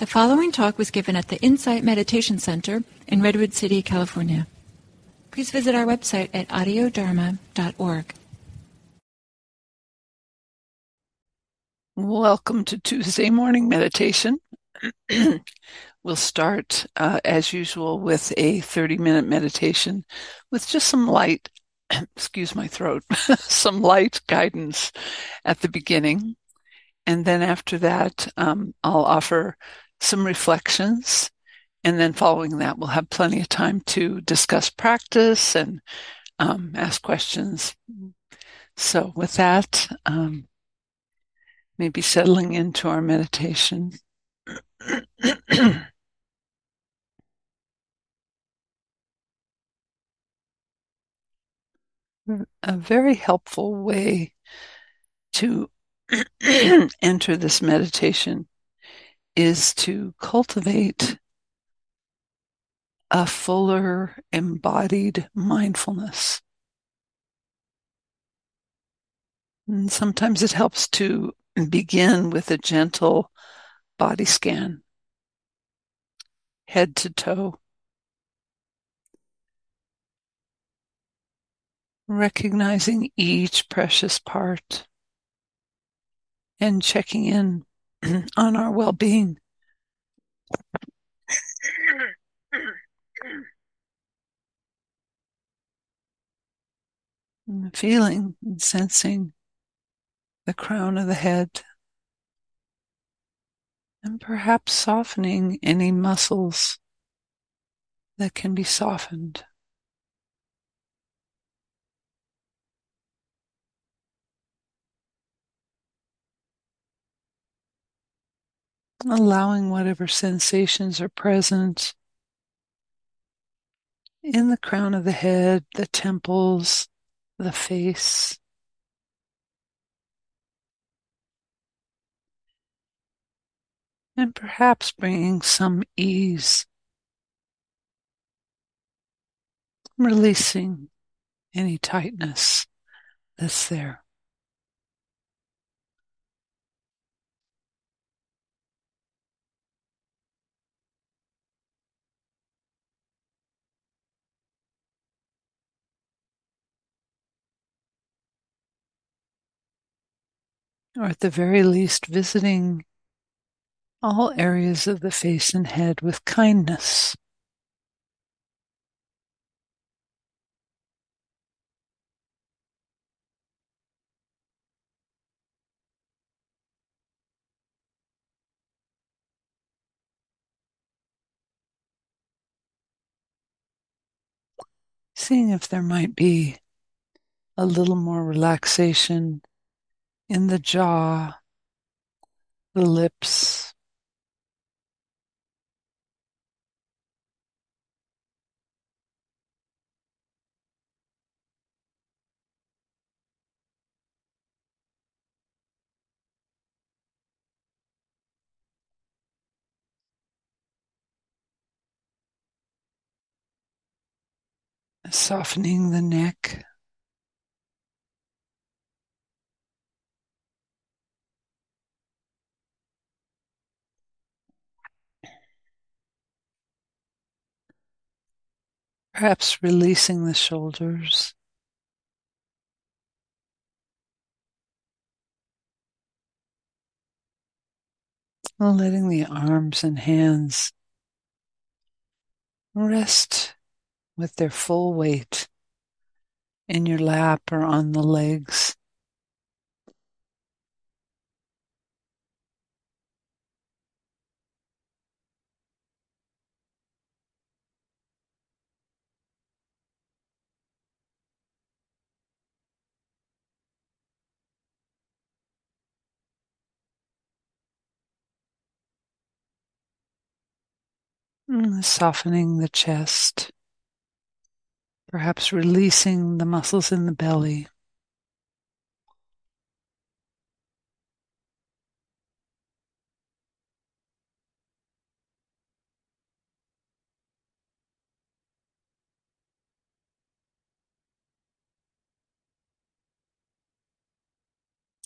The following talk was given at the Insight Meditation Center in Redwood City, California. Please visit our website at audiodharma.org. Welcome to Tuesday morning meditation. we'll start, uh, as usual, with a 30 minute meditation with just some light, excuse my throat, some light guidance at the beginning. And then after that, um, I'll offer some reflections. And then following that, we'll have plenty of time to discuss practice and um, ask questions. So, with that, um, maybe settling into our meditation. A very helpful way to enter this meditation is to cultivate a fuller embodied mindfulness. And sometimes it helps to begin with a gentle body scan, head to toe. Recognizing each precious part and checking in on our well being. feeling and sensing the crown of the head, and perhaps softening any muscles that can be softened. Allowing whatever sensations are present in the crown of the head, the temples, the face. And perhaps bringing some ease, releasing any tightness that's there. Or at the very least, visiting all areas of the face and head with kindness. Seeing if there might be a little more relaxation in the jaw, the lips. Softening the neck. Perhaps releasing the shoulders. Letting the arms and hands rest with their full weight in your lap or on the legs. Mm, softening the chest, perhaps releasing the muscles in the belly.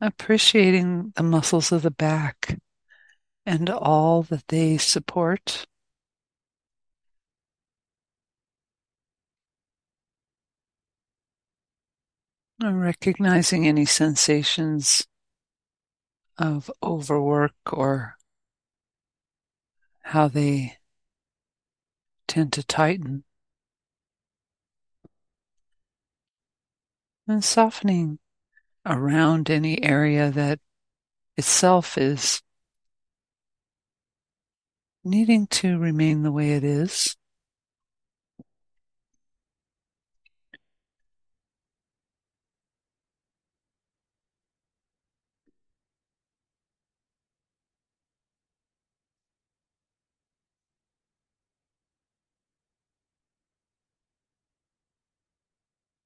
Appreciating the muscles of the back and all that they support. Recognizing any sensations of overwork or how they tend to tighten. And softening around any area that itself is needing to remain the way it is.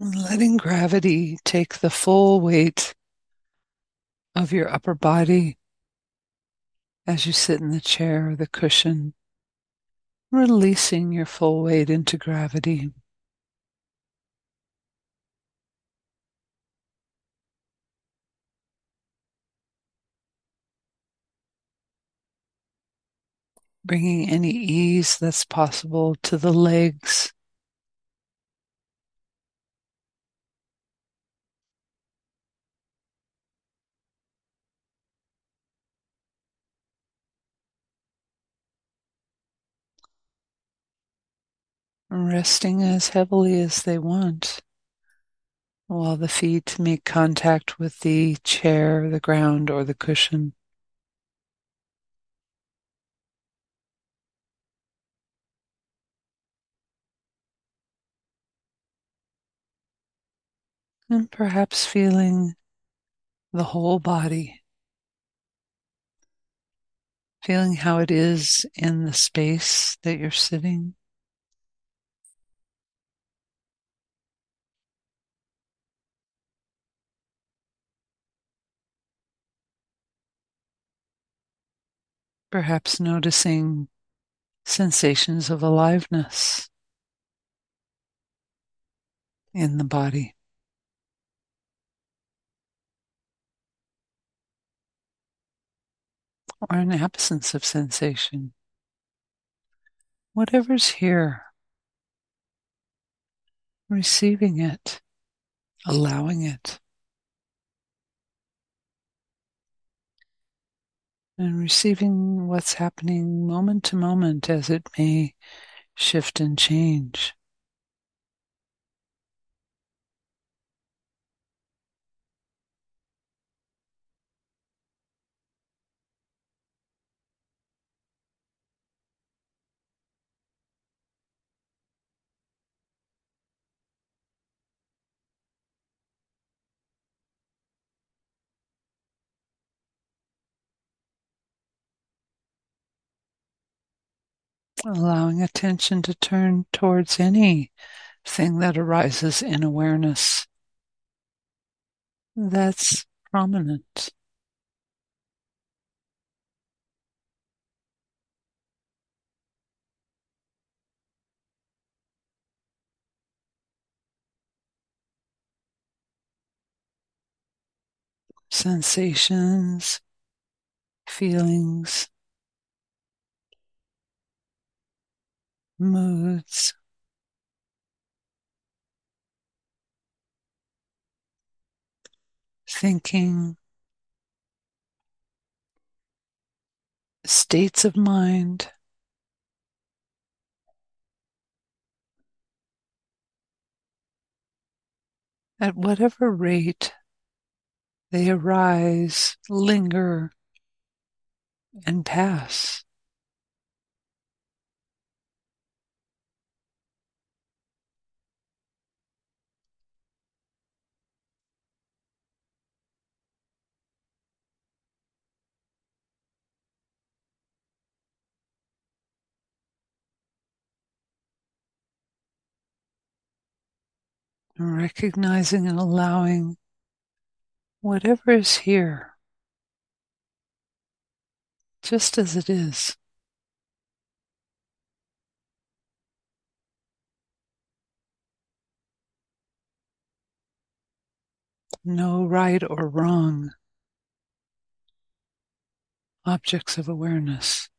Letting gravity take the full weight of your upper body as you sit in the chair or the cushion, releasing your full weight into gravity. Bringing any ease that's possible to the legs resting as heavily as they want while the feet make contact with the chair, the ground, or the cushion. And perhaps feeling the whole body, feeling how it is in the space that you're sitting. Perhaps noticing sensations of aliveness in the body. Or an absence of sensation. Whatever's here, receiving it, allowing it. And receiving what's happening moment to moment as it may shift and change. Allowing attention to turn towards any thing that arises in awareness that's prominent. Sensations, feelings, moods. Thinking, states of mind. At whatever rate they arise, linger, and pass. Recognizing and allowing whatever is here, just as it is. No right or wrong. objects of awareness.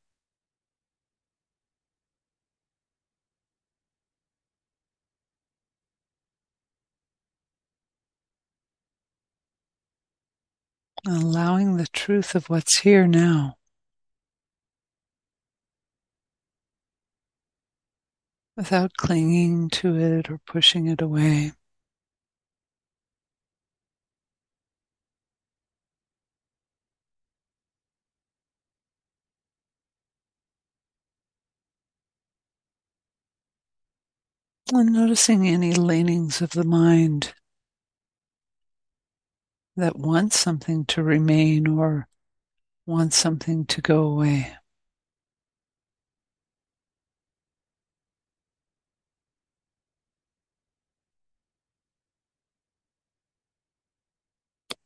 Allowing the truth of what's here now. Without clinging to it or pushing it away. And noticing any leanings of the mind that wants something to remain or wants something to go away.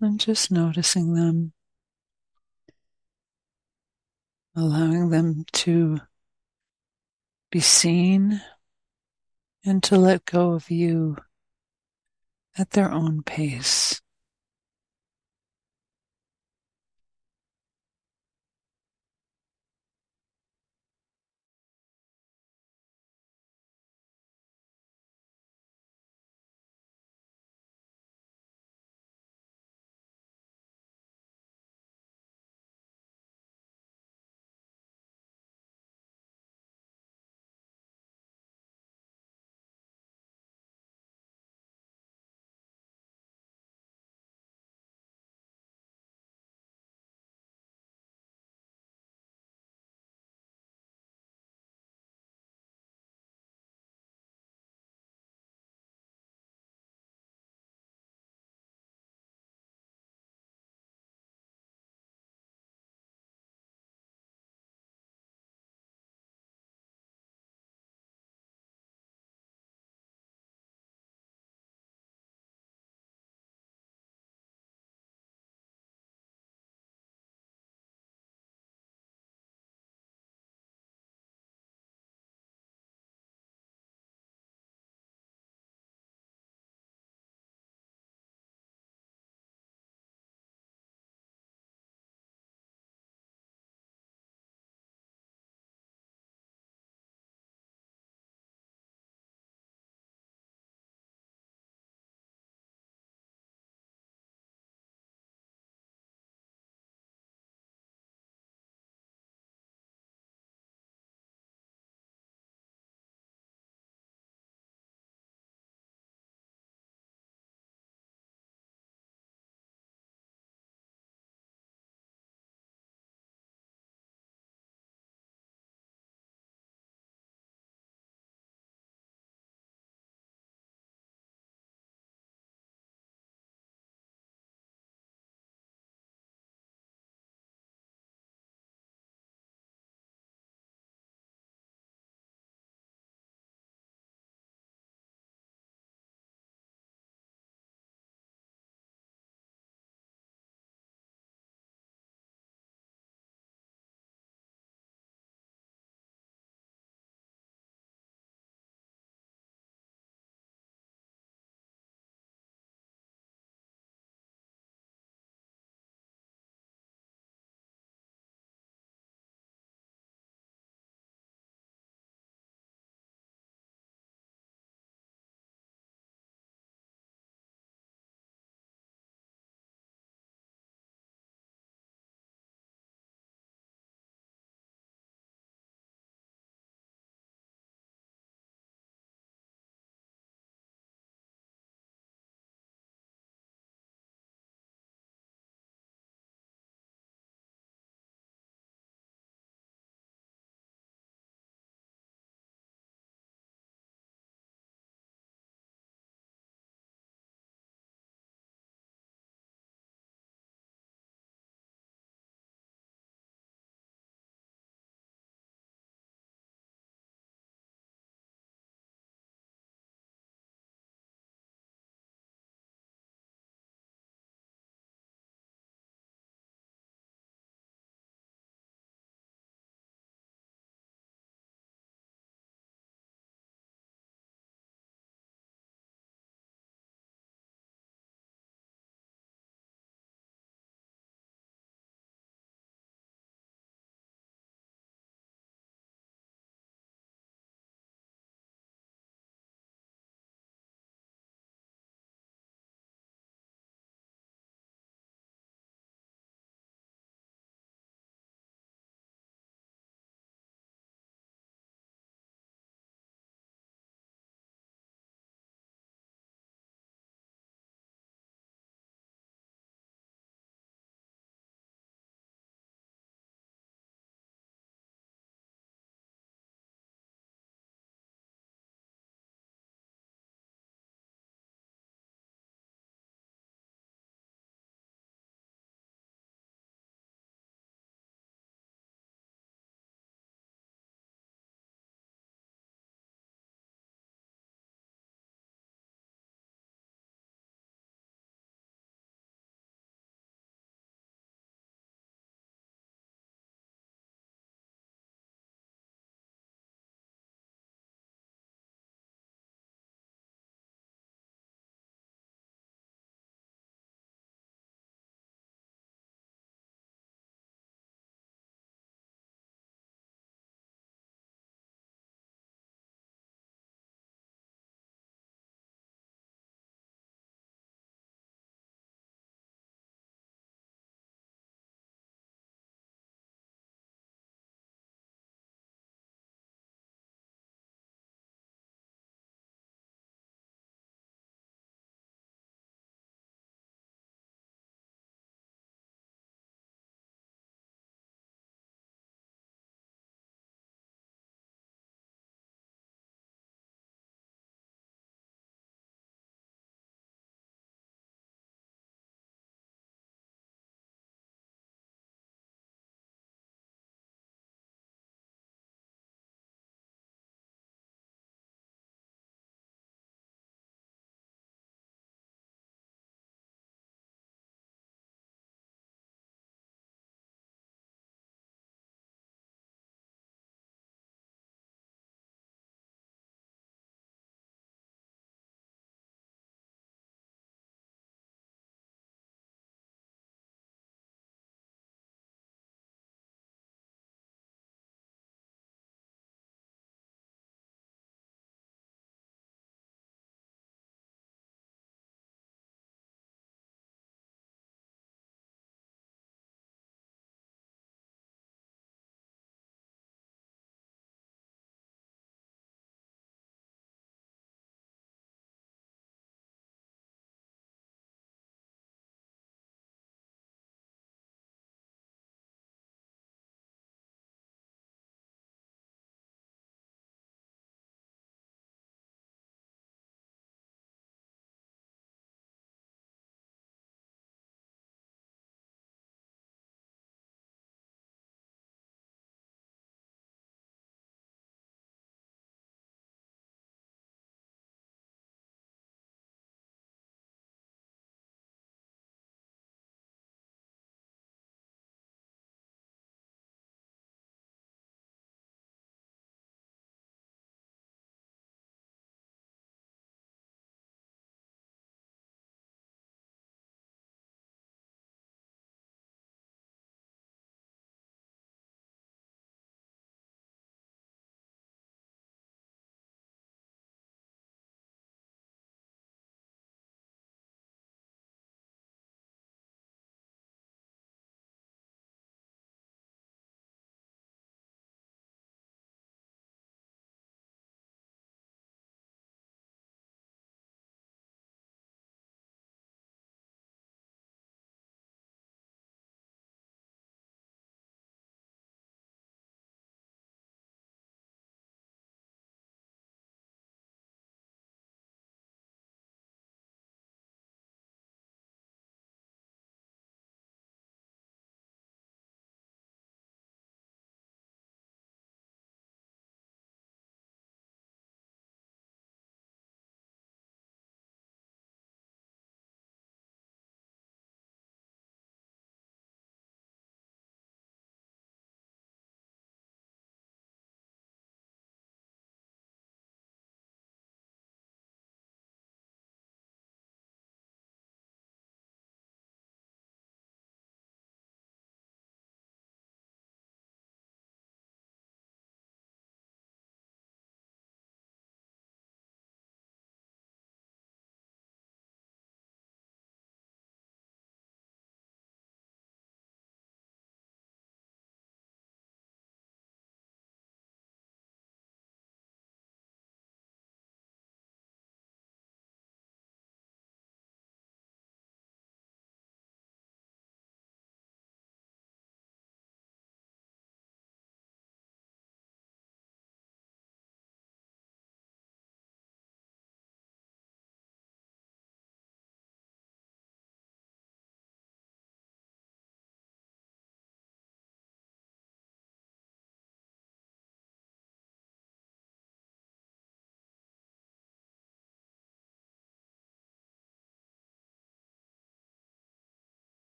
And just noticing them, allowing them to be seen and to let go of you at their own pace.